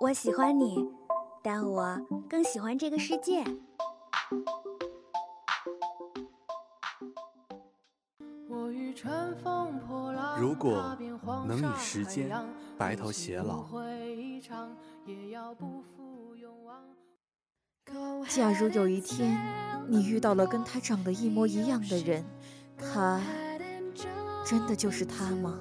我喜欢你，但我更喜欢这个世界。如果能与时间白头偕老，假如有一天你遇到了跟他长得一模一样的人，他真的就是他吗？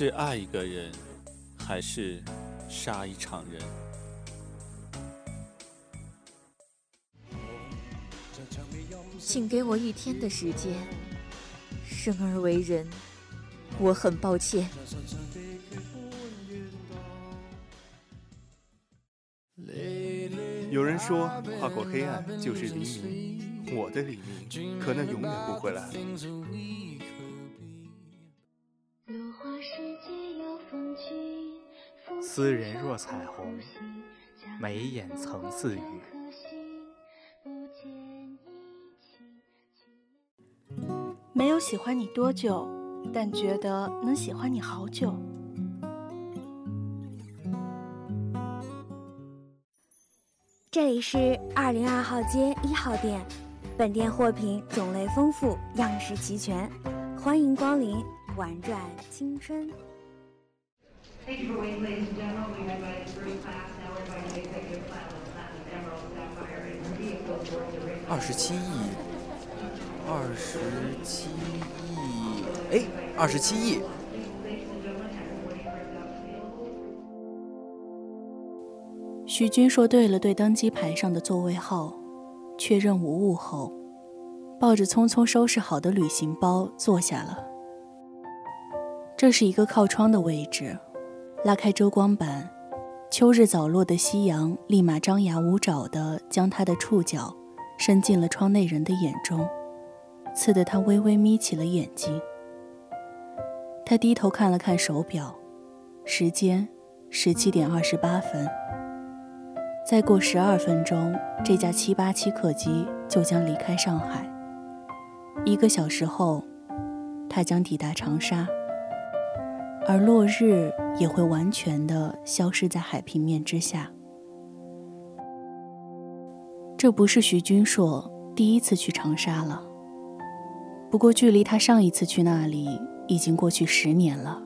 是爱一个人，还是杀一场人？请给我一天的时间。生而为人，我很抱歉。有人说，跨过黑暗就是黎明。我的黎明，可能永远不会来斯人若彩虹，眉眼曾似雨。没有喜欢你多久，但觉得能喜欢你好久。这里是二零二号街一号店，本店货品种类丰富，样式齐全，欢迎光临，玩转青春。二十七亿，二十七亿，哎，二十七亿。徐军说对了对登机牌上的座位号，确认无误后，抱着匆匆收拾好的旅行包坐下了。这是一个靠窗的位置。拉开遮光板，秋日早落的夕阳立马张牙舞爪地将他的触角伸进了窗内人的眼中，刺得他微微眯起了眼睛。他低头看了看手表，时间十七点二十八分。再过十二分钟，这架七八七客机就将离开上海。一个小时后，他将抵达长沙。而落日也会完全的消失在海平面之下。这不是徐君硕第一次去长沙了，不过距离他上一次去那里已经过去十年了。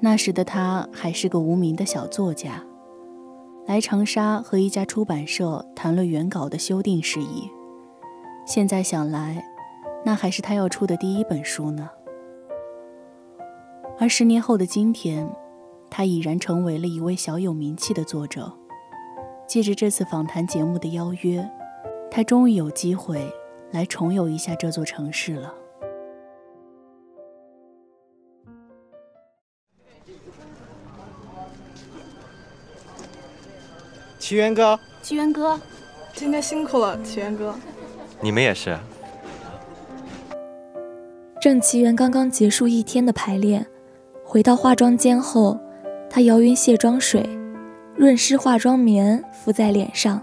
那时的他还是个无名的小作家，来长沙和一家出版社谈论原稿的修订事宜。现在想来，那还是他要出的第一本书呢。而十年后的今天，他已然成为了一位小有名气的作者。借着这次访谈节目的邀约，他终于有机会来重游一下这座城市了。奇缘哥，奇缘哥，今天辛苦了，奇缘哥。你们也是。郑奇缘刚刚结束一天的排练。回到化妆间后，他摇匀卸妆水，润湿化妆棉敷在脸上，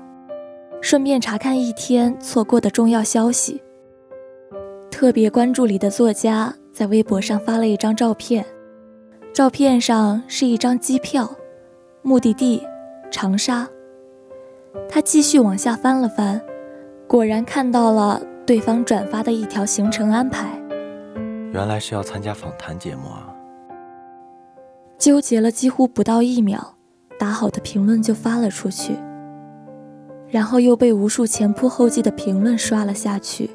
顺便查看一天错过的重要消息。特别关注里的作家在微博上发了一张照片，照片上是一张机票，目的地长沙。他继续往下翻了翻，果然看到了对方转发的一条行程安排。原来是要参加访谈节目啊！纠结了几乎不到一秒，打好的评论就发了出去，然后又被无数前仆后继的评论刷了下去，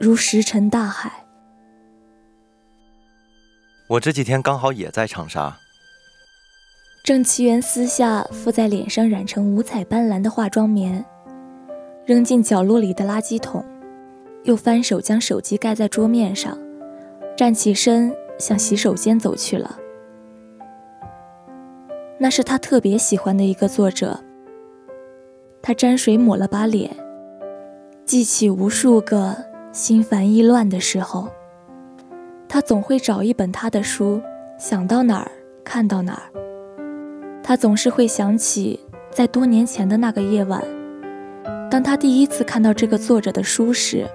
如石沉大海。我这几天刚好也在长沙。郑其元撕下敷在脸上染成五彩斑斓的化妆棉，扔进角落里的垃圾桶，又翻手将手机盖在桌面上，站起身向洗手间走去了。那是他特别喜欢的一个作者。他沾水抹了把脸，记起无数个心烦意乱的时候，他总会找一本他的书，想到哪儿看到哪儿。他总是会想起在多年前的那个夜晚，当他第一次看到这个作者的书时，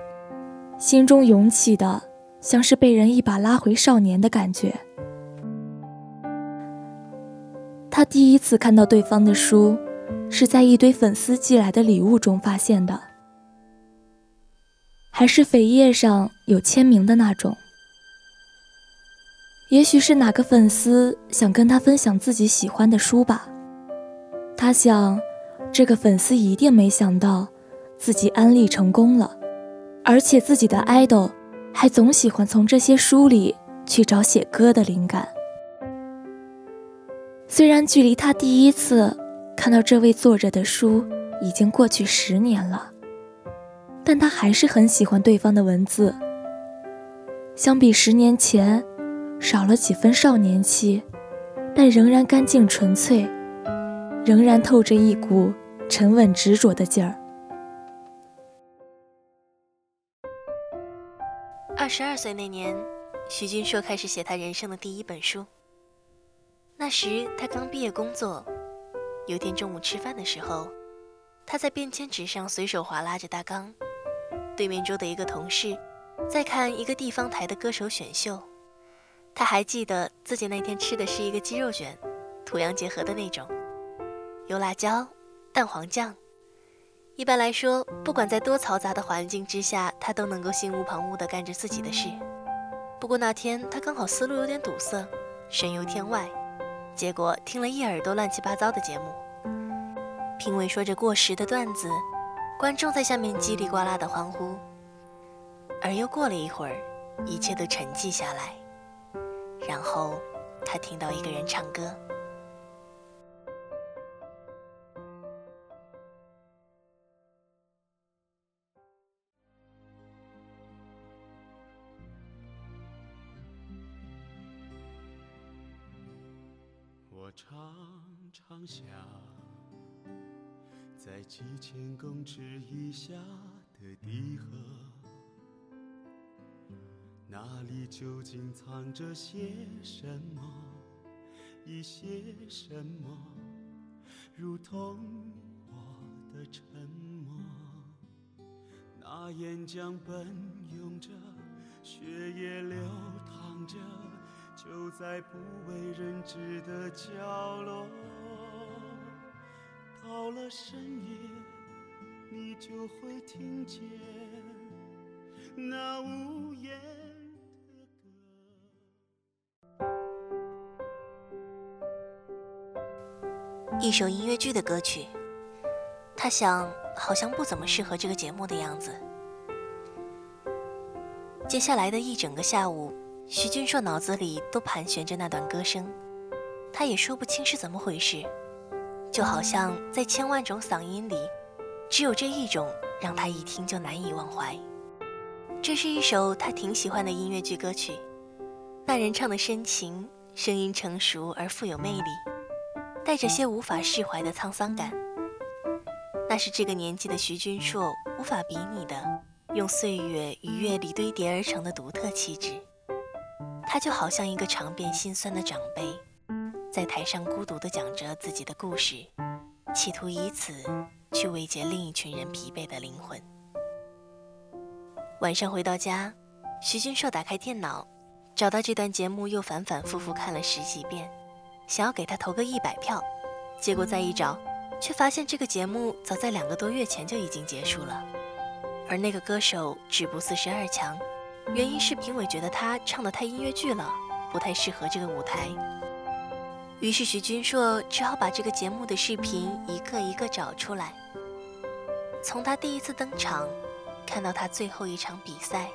心中涌起的像是被人一把拉回少年的感觉。他第一次看到对方的书，是在一堆粉丝寄来的礼物中发现的，还是扉页上有签名的那种。也许是哪个粉丝想跟他分享自己喜欢的书吧。他想，这个粉丝一定没想到自己安利成功了，而且自己的 idol 还总喜欢从这些书里去找写歌的灵感。虽然距离他第一次看到这位作者的书已经过去十年了，但他还是很喜欢对方的文字。相比十年前。少了几分少年气，但仍然干净纯粹，仍然透着一股沉稳执着的劲儿。二十二岁那年，徐君硕开始写他人生的第一本书。那时他刚毕业工作，有天中午吃饭的时候，他在便签纸上随手划拉着大纲，对面桌的一个同事在看一个地方台的歌手选秀。他还记得自己那天吃的是一个鸡肉卷，土洋结合的那种，有辣椒、蛋黄酱。一般来说，不管在多嘈杂的环境之下，他都能够心无旁骛地干着自己的事。不过那天他刚好思路有点堵塞，神游天外，结果听了一耳朵乱七八糟的节目。评委说着过时的段子，观众在下面叽里呱啦的欢呼。而又过了一会儿，一切都沉寂下来。然后，他听到一个人唱歌。我常常想，在几千公尺以下的地河。那里究竟藏着些什么？一些什么，如同我的沉默。那岩浆奔涌着，血液流淌着，就在不为人知的角落。到了深夜，你就会听见那无言。一首音乐剧的歌曲，他想，好像不怎么适合这个节目的样子。接下来的一整个下午，徐君硕脑子里都盘旋着那段歌声，他也说不清是怎么回事，就好像在千万种嗓音里，只有这一种让他一听就难以忘怀。这是一首他挺喜欢的音乐剧歌曲，那人唱的深情，声音成熟而富有魅力。带着些无法释怀的沧桑感，那是这个年纪的徐君硕无法比拟的，用岁月与阅历堆叠而成的独特气质。他就好像一个尝遍心酸的长辈，在台上孤独地讲着自己的故事，企图以此去慰藉另一群人疲惫的灵魂。晚上回到家，徐君硕打开电脑，找到这段节目，又反反复复看了十几遍。想要给他投个一百票，结果再一找，却发现这个节目早在两个多月前就已经结束了。而那个歌手止步四十二强，原因是评委觉得他唱的太音乐剧了，不太适合这个舞台。于是徐君硕只好把这个节目的视频一个一个找出来，从他第一次登场，看到他最后一场比赛，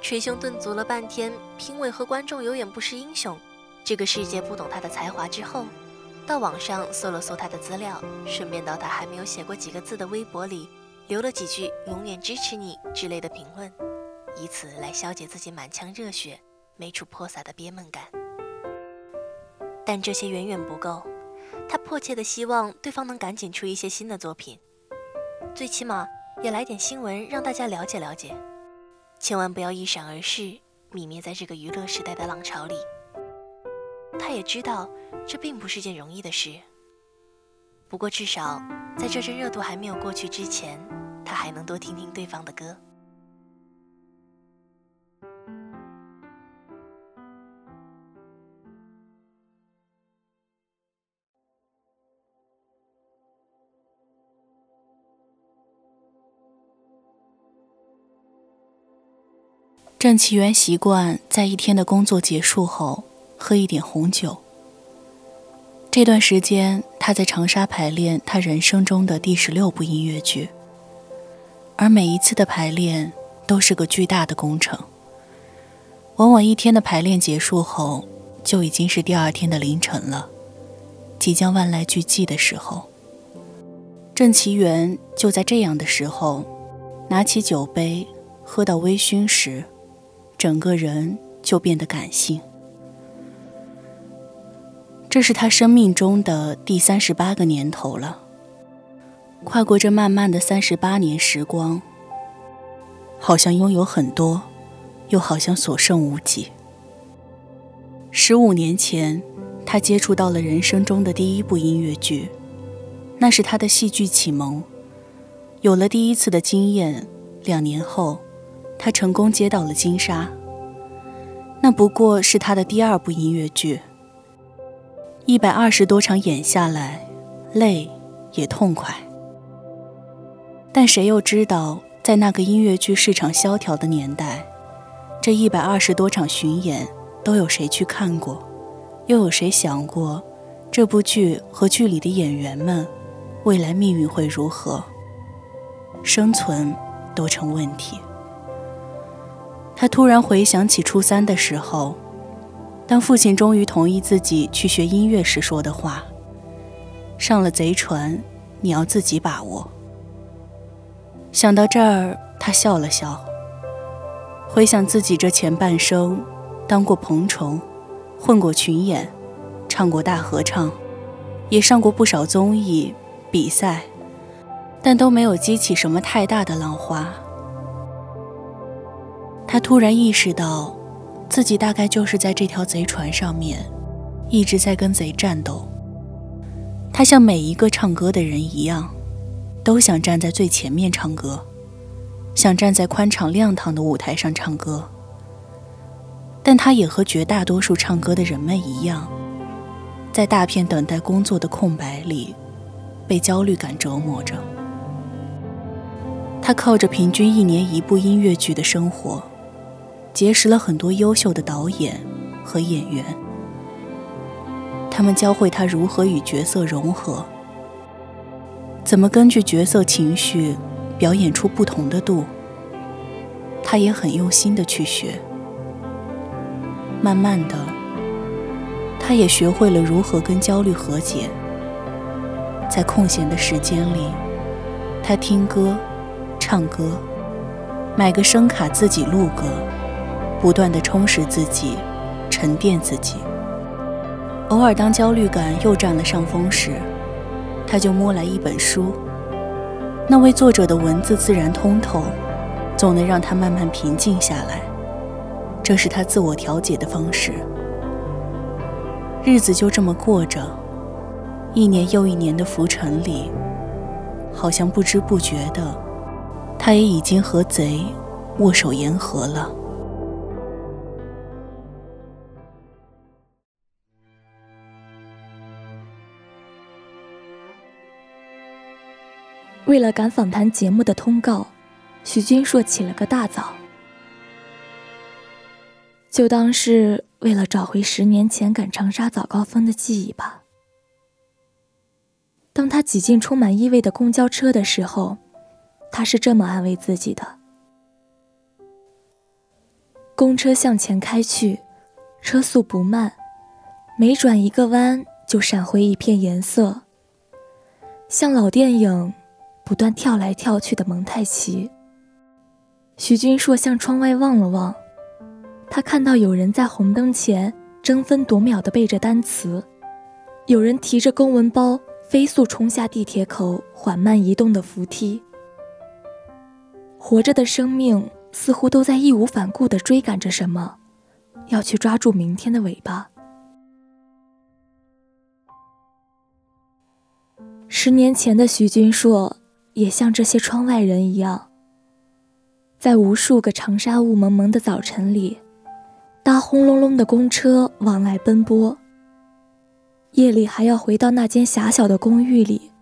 捶胸顿足了半天，评委和观众有眼不识英雄。这个世界不懂他的才华之后，到网上搜了搜他的资料，顺便到他还没有写过几个字的微博里留了几句“永远支持你”之类的评论，以此来消解自己满腔热血没处泼洒的憋闷感。但这些远远不够，他迫切的希望对方能赶紧出一些新的作品，最起码也来点新闻让大家了解了解，千万不要一闪而逝，泯灭在这个娱乐时代的浪潮里。他也知道这并不是件容易的事。不过至少在这阵热度还没有过去之前，他还能多听听对方的歌。郑其元习惯在一天的工作结束后喝一点红酒。这段时间，他在长沙排练他人生中的第十六部音乐剧，而每一次的排练都是个巨大的工程。往往一天的排练结束后，就已经是第二天的凌晨了，即将万籁俱寂的时候。郑其元就在这样的时候，拿起酒杯，喝到微醺时，整个人就变得感性。这是他生命中的第三十八个年头了。跨过这漫漫的三十八年时光，好像拥有很多，又好像所剩无几。十五年前，他接触到了人生中的第一部音乐剧，那是他的戏剧启蒙。有了第一次的经验，两年后，他成功接到了金沙。那不过是他的第二部音乐剧。一百二十多场演下来，累也痛快。但谁又知道，在那个音乐剧市场萧条的年代，这一百二十多场巡演都有谁去看过？又有谁想过，这部剧和剧里的演员们未来命运会如何？生存都成问题。他突然回想起初三的时候。当父亲终于同意自己去学音乐时说的话：“上了贼船，你要自己把握。”想到这儿，他笑了笑。回想自己这前半生，当过蓬虫，混过群演，唱过大合唱，也上过不少综艺比赛，但都没有激起什么太大的浪花。他突然意识到。自己大概就是在这条贼船上面，一直在跟贼战斗。他像每一个唱歌的人一样，都想站在最前面唱歌，想站在宽敞亮堂的舞台上唱歌。但他也和绝大多数唱歌的人们一样，在大片等待工作的空白里，被焦虑感折磨着。他靠着平均一年一部音乐剧的生活。结识了很多优秀的导演和演员，他们教会他如何与角色融合，怎么根据角色情绪表演出不同的度。他也很用心的去学，慢慢的，他也学会了如何跟焦虑和解。在空闲的时间里，他听歌、唱歌，买个声卡自己录歌。不断的充实自己，沉淀自己。偶尔当焦虑感又占了上风时，他就摸来一本书。那位作者的文字自然通透，总能让他慢慢平静下来。这是他自我调节的方式。日子就这么过着，一年又一年的浮沉里，好像不知不觉的，他也已经和贼握手言和了。为了赶访谈节目的通告，徐君硕起了个大早，就当是为了找回十年前赶长沙早高峰的记忆吧。当他挤进充满异味的公交车的时候，他是这么安慰自己的：公车向前开去，车速不慢，每转一个弯就闪回一片颜色，像老电影。不断跳来跳去的蒙太奇。徐君硕向窗外望了望，他看到有人在红灯前争分夺秒地背着单词，有人提着公文包飞速冲下地铁口缓慢移动的扶梯。活着的生命似乎都在义无反顾地追赶着什么，要去抓住明天的尾巴。十年前的徐君硕。也像这些窗外人一样，在无数个长沙雾蒙蒙的早晨里，搭轰隆隆的公车往来奔波。夜里还要回到那间狭小的公寓里，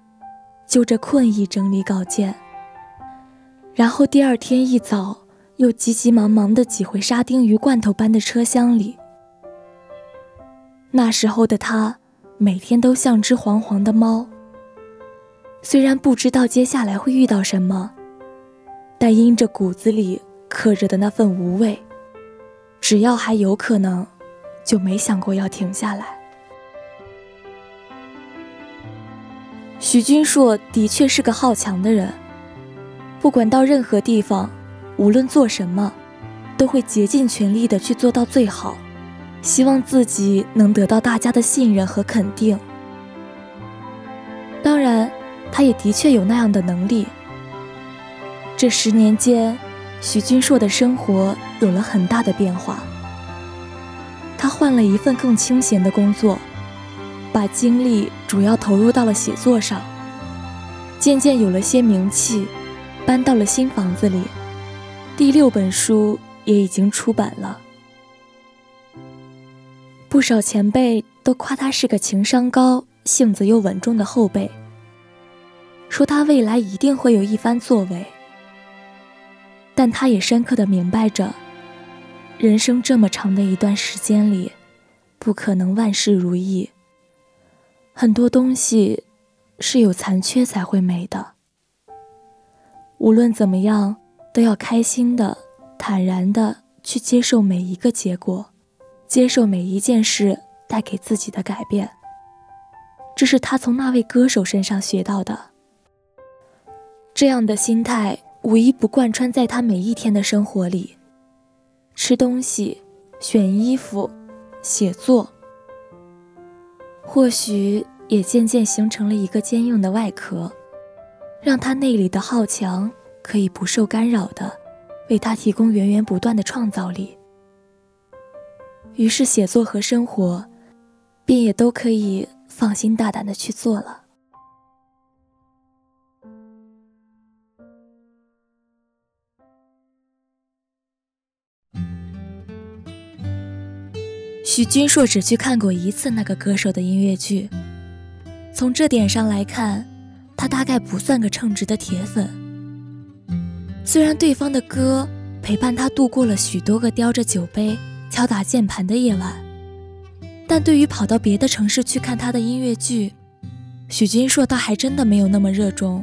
就着困意整理稿件。然后第二天一早又急急忙忙地挤回沙丁鱼罐头般的车厢里。那时候的他，每天都像只惶惶的猫。虽然不知道接下来会遇到什么，但因着骨子里刻着的那份无畏，只要还有可能，就没想过要停下来。徐君硕的确是个好强的人，不管到任何地方，无论做什么，都会竭尽全力的去做到最好，希望自己能得到大家的信任和肯定。他也的确有那样的能力。这十年间，许君硕的生活有了很大的变化。他换了一份更清闲的工作。把精力主要投入到了写作上，渐渐有了些名气，搬到了新房子里。第六本书也已经出版了，不少前辈都夸他是个情商高、性子又稳重的后辈，说他未来一定会有一番作为。但他也深刻的明白着，人生这么长的一段时间里，不可能万事如意。很多东西是有残缺才会美的。无论怎么样，都要开心的、坦然的去接受每一个结果，接受每一件事带给自己的改变。这是他从那位歌手身上学到的。这样的心态无一不贯穿在他每一天的生活里：吃东西、选衣服、写作。或许也渐渐形成了一个坚硬的外壳，让他内里的好强可以不受干扰的，为他提供源源不断的创造力。于是，写作和生活，便也都可以放心大胆的去做了。许君硕只去看过一次那个歌手的音乐剧，从这点上来看，他大概不算个称职的铁粉。虽然对方的歌陪伴他度过了许多个叼着酒杯、敲打键盘的夜晚，但对于跑到别的城市去看他的音乐剧，许君硕倒还真的没有那么热衷。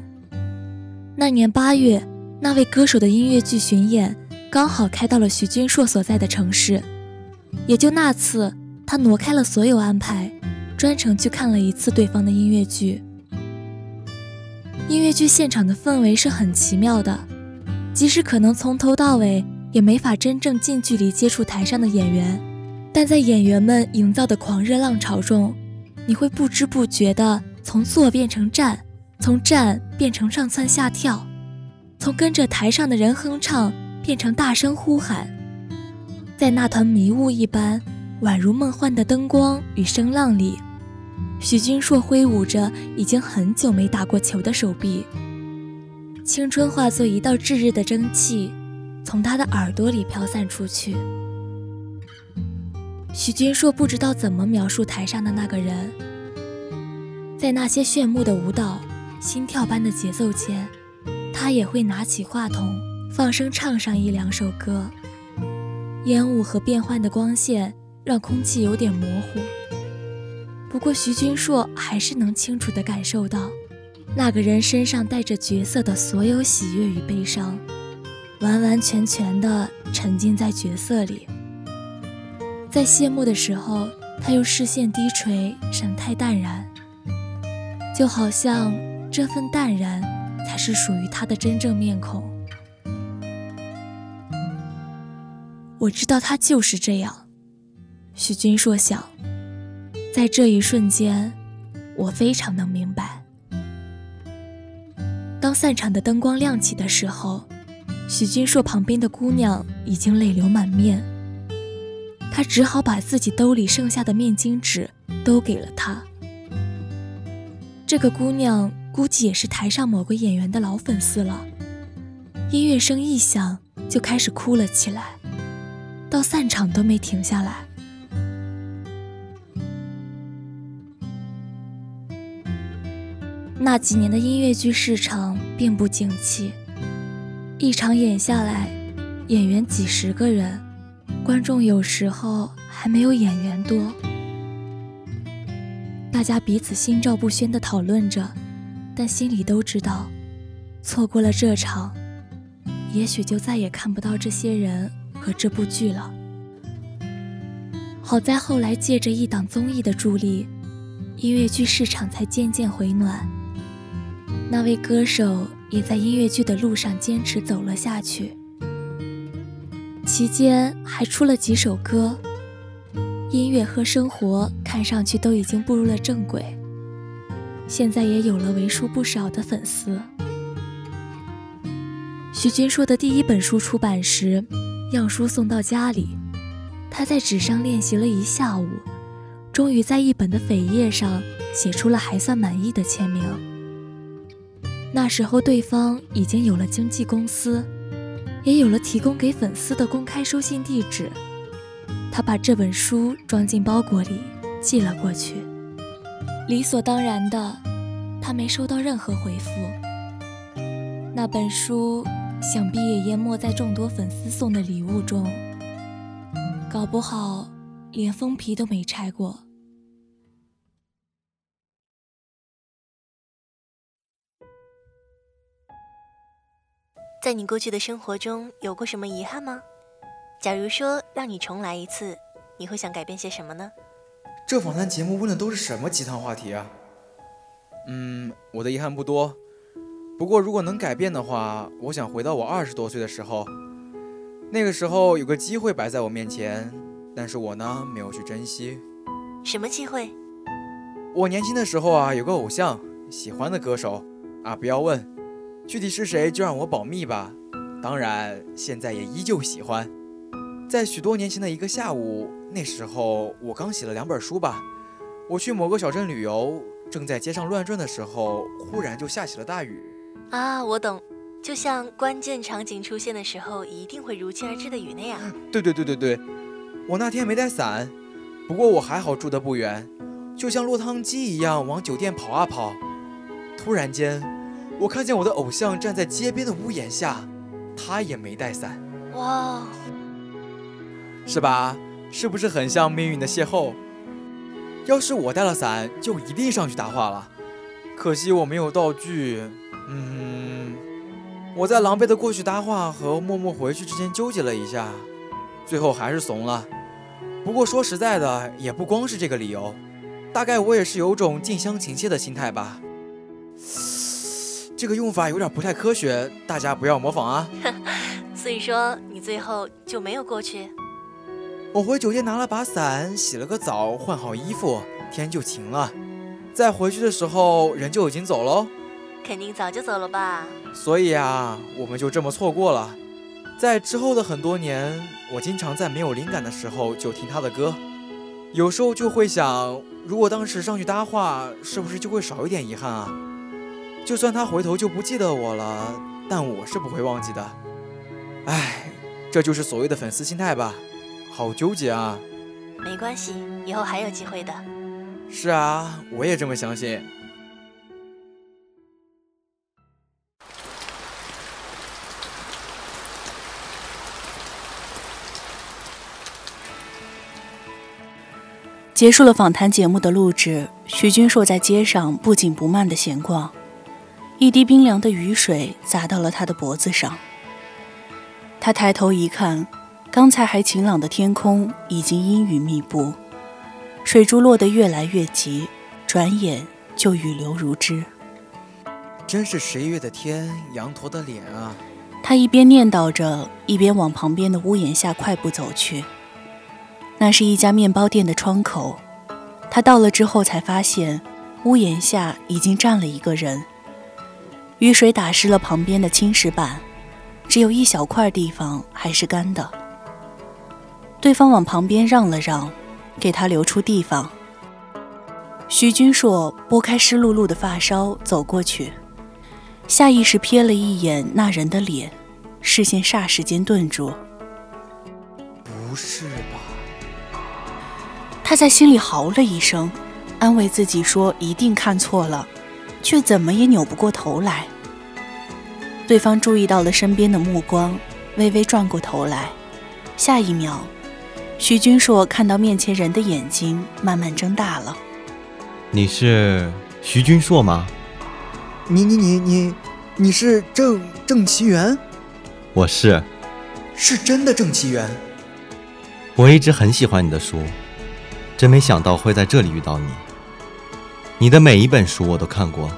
那年八月，那位歌手的音乐剧巡演刚好开到了许君硕所在的城市。也就那次，他挪开了所有安排，专程去看了一次对方的音乐剧。音乐剧现场的氛围是很奇妙的，即使可能从头到尾也没法真正近距离接触台上的演员，但在演员们营造的狂热浪潮中，你会不知不觉地从坐变成站，从站变成上蹿下跳，从跟着台上的人哼唱变成大声呼喊。在那团迷雾一般、宛如梦幻的灯光与声浪里，许君硕挥舞着已经很久没打过球的手臂，青春化作一道炙热的蒸汽，从他的耳朵里飘散出去。许君硕不知道怎么描述台上的那个人，在那些炫目的舞蹈、心跳般的节奏间，他也会拿起话筒，放声唱上一两首歌。烟雾和变幻的光线让空气有点模糊，不过徐君硕还是能清楚地感受到，那个人身上带着角色的所有喜悦与悲伤，完完全全地沉浸在角色里。在谢幕的时候，他又视线低垂，神态淡然，就好像这份淡然才是属于他的真正面孔。我知道他就是这样，许君硕想，在这一瞬间，我非常能明白。当散场的灯光亮起的时候，许君硕旁边的姑娘已经泪流满面，他只好把自己兜里剩下的面巾纸都给了她。这个姑娘估计也是台上某个演员的老粉丝了，音乐声一响就开始哭了起来。到散场都没停下来。那几年的音乐剧市场并不景气，一场演下来，演员几十个人，观众有时候还没有演员多。大家彼此心照不宣地讨论着，但心里都知道，错过了这场，也许就再也看不到这些人和这部剧了。好在后来借着一档综艺的助力，音乐剧市场才渐渐回暖。那位歌手也在音乐剧的路上坚持走了下去，期间还出了几首歌。音乐和生活看上去都已经步入了正轨，现在也有了为数不少的粉丝。徐君硕的第一本书出版时，样书送到家里，他在纸上练习了一下午，终于在一本的扉页上写出了还算满意的签名。那时候，对方已经有了经纪公司，也有了提供给粉丝的公开收信地址。他把这本书装进包裹里，寄了过去。理所当然的，他没收到任何回复。那本书想必也淹没在众多粉丝送的礼物中，搞不好连封皮都没拆过。在你过去的生活中有过什么遗憾吗？假如说让你重来一次，你会想改变些什么呢？这访谈节目问的都是什么鸡汤话题啊？嗯，我的遗憾不多，不过如果能改变的话，我想回到我二十多岁的时候。那个时候有个机会摆在我面前，但是我呢没有去珍惜。什么机会？我年轻的时候啊，有个偶像，喜欢的歌手啊，不要问，具体是谁就让我保密吧。当然，现在也依旧喜欢。在许多年前的一个下午，那时候我刚写了两本书吧。我去某个小镇旅游，正在街上乱转的时候，忽然就下起了大雨。啊，我懂，就像关键场景出现的时候，一定会如期而至的雨那样。对对对对对，我那天没带伞，不过我还好住得不远，就像落汤鸡一样往酒店跑啊跑。突然间，我看见我的偶像站在街边的屋檐下，他也没带伞。哇！是吧？是不是很像命运的邂逅？要是我带了伞，就一定上去搭话了。可惜我没有道具。嗯，我在狼狈的过去搭话和默默回去之间纠结了一下，最后还是怂了。不过说实在的，也不光是这个理由，大概我也是有种近乡情怯的心态吧。这个用法有点不太科学，大家不要模仿啊。所以说，你最后就没有过去？我回酒店拿了把伞，洗了个澡，换好衣服，天就晴了。再回去的时候，人就已经走喽。肯定早就走了吧。所以啊，我们就这么错过了。在之后的很多年，我经常在没有灵感的时候就听他的歌，有时候就会想，如果当时上去搭话，是不是就会少一点遗憾啊？就算他回头就不记得我了，但我是不会忘记的。唉，这就是所谓的粉丝心态吧。好纠结啊！没关系，以后还有机会的。是啊，我也这么相信。结束了访谈节目的录制，徐君硕在街上不紧不慢的闲逛，一滴冰凉的雨水砸到了他的脖子上。他抬头一看。刚才还晴朗的天空已经阴雨密布，水珠落得越来越急，转眼就雨流如织。真是十一月的天，羊驼的脸啊！他一边念叨着，一边往旁边的屋檐下快步走去。那是一家面包店的窗口，他到了之后才发现，屋檐下已经站了一个人。雨水打湿了旁边的青石板，只有一小块地方还是干的。对方往旁边让了让，给他留出地方。徐君硕拨开湿漉漉的发梢，走过去，下意识瞥了一眼那人的脸，视线霎时间顿住。不是吧？他在心里嚎了一声，安慰自己说一定看错了，却怎么也扭不过头来。对方注意到了身边的目光，微微转过头来，下一秒，徐君硕看到面前人的眼睛慢慢睁大了。你是徐君硕吗？你你你你，你是郑郑其元？我是，是真的郑其元。我一直很喜欢你的书，真没想到会在这里遇到你。你的每一本书我都看过，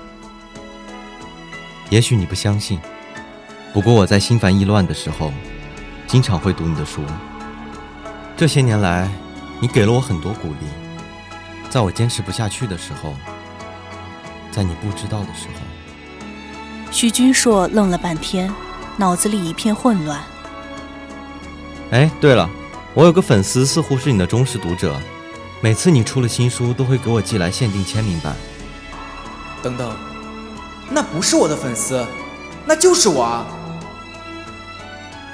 也许你不相信，不过我在心烦意乱的时候，经常会读你的书。这些年来，你给了我很多鼓励，在我坚持不下去的时候，在你不知道的时候。徐君硕愣了半天，脑子里一片混乱。哎，对了。我有个粉丝，似乎是你的忠实读者，每次你出了新书，都会给我寄来限定签名版。等等，那不是我的粉丝，那就是我啊！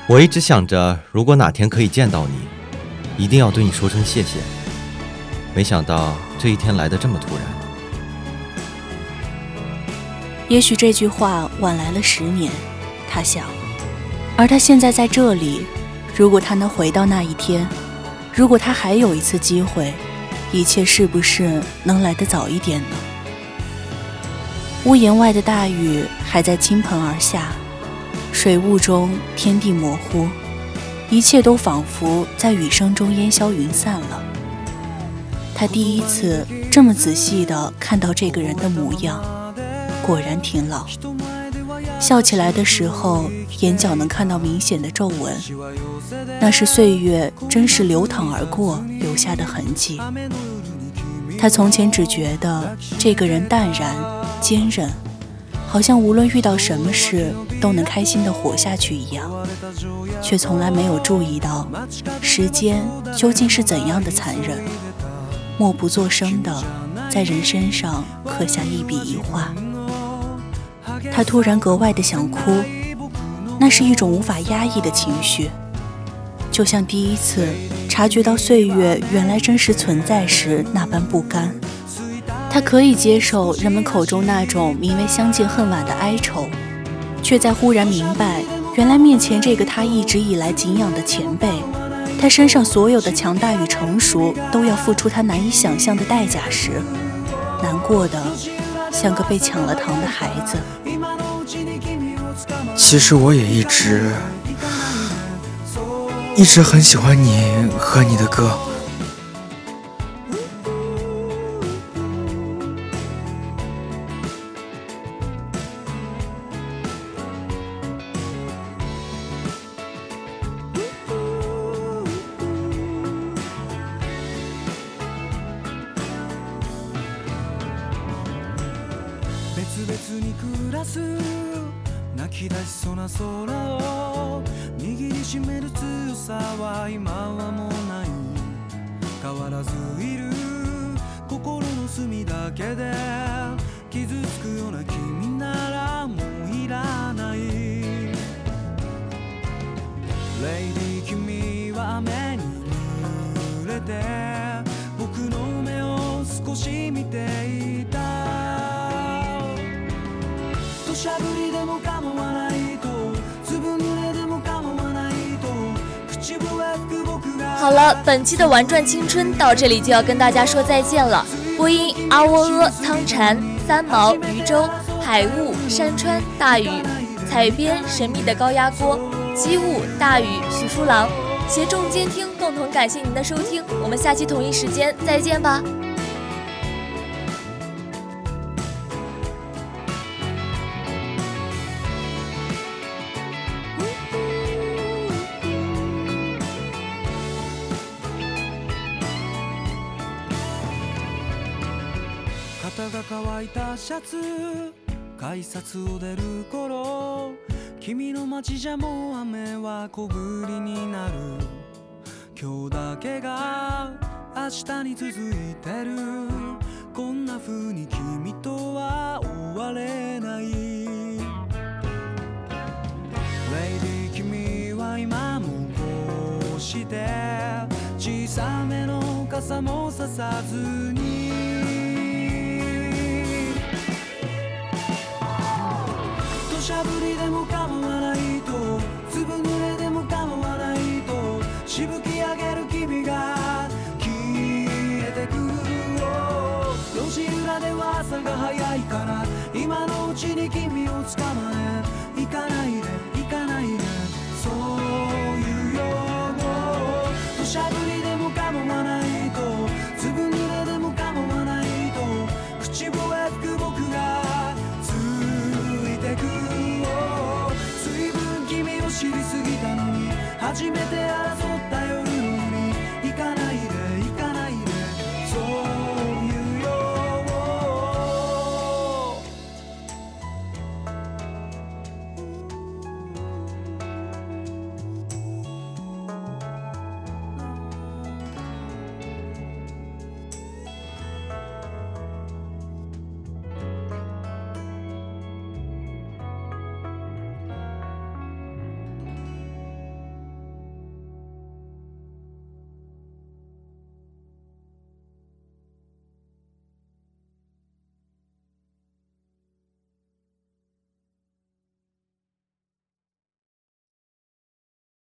我一直想着，如果哪天可以见到你，一定要对你说声谢谢。没想到这一天来的这么突然。也许这句话晚来了十年，他想，而他现在在这里。如果他能回到那一天，如果他还有一次机会，一切是不是能来得早一点呢？屋檐外的大雨还在倾盆而下，水雾中天地模糊，一切都仿佛在雨声中烟消云散了。他第一次这么仔细地看到这个人的模样，果然挺老。笑起来的时候，眼角能看到明显的皱纹，那是岁月真实流淌而过留下的痕迹。他从前只觉得这个人淡然坚韧，好像无论遇到什么事都能开心的活下去一样，却从来没有注意到时间究竟是怎样的残忍，默不作声的在人身上刻下一笔一画。他突然格外的想哭，那是一种无法压抑的情绪，就像第一次察觉到岁月原来真实存在时那般不甘。他可以接受人们口中那种名为相见恨晚的哀愁，却在忽然明白，原来面前这个他一直以来敬仰的前辈，他身上所有的强大与成熟都要付出他难以想象的代价时，难过的像个被抢了糖的孩子。其实我也一直一直很喜欢你和你的歌。わらずいる心の隅だけで傷つくような君ならもういらない。レイディ君は雨に濡れて僕の目を少し見ていた。土砂降りでも好了，本期的玩转青春到这里就要跟大家说再见了。播音：阿喔阿、汤禅、三毛、渔舟、海雾、山川、大雨；采编：神秘的高压锅、机务、大雨、徐书郎；携众监听，共同感谢您的收听。我们下期同一时间再见吧。が乾いたシャツ改札を出る頃君の街じゃもう雨は小降りになる。今日だけが明日に続いてる。こんな風に君とは終われない。レイディ君は今もこうして小さめの傘もささずに。しゃぶりでも構わないと。ずぶ濡れでも構わないとしぶき上げる。君が消えてく路地裏では朝が早いから今のうちに君を捕まえ行かないで行かないでそういうよう土砂降り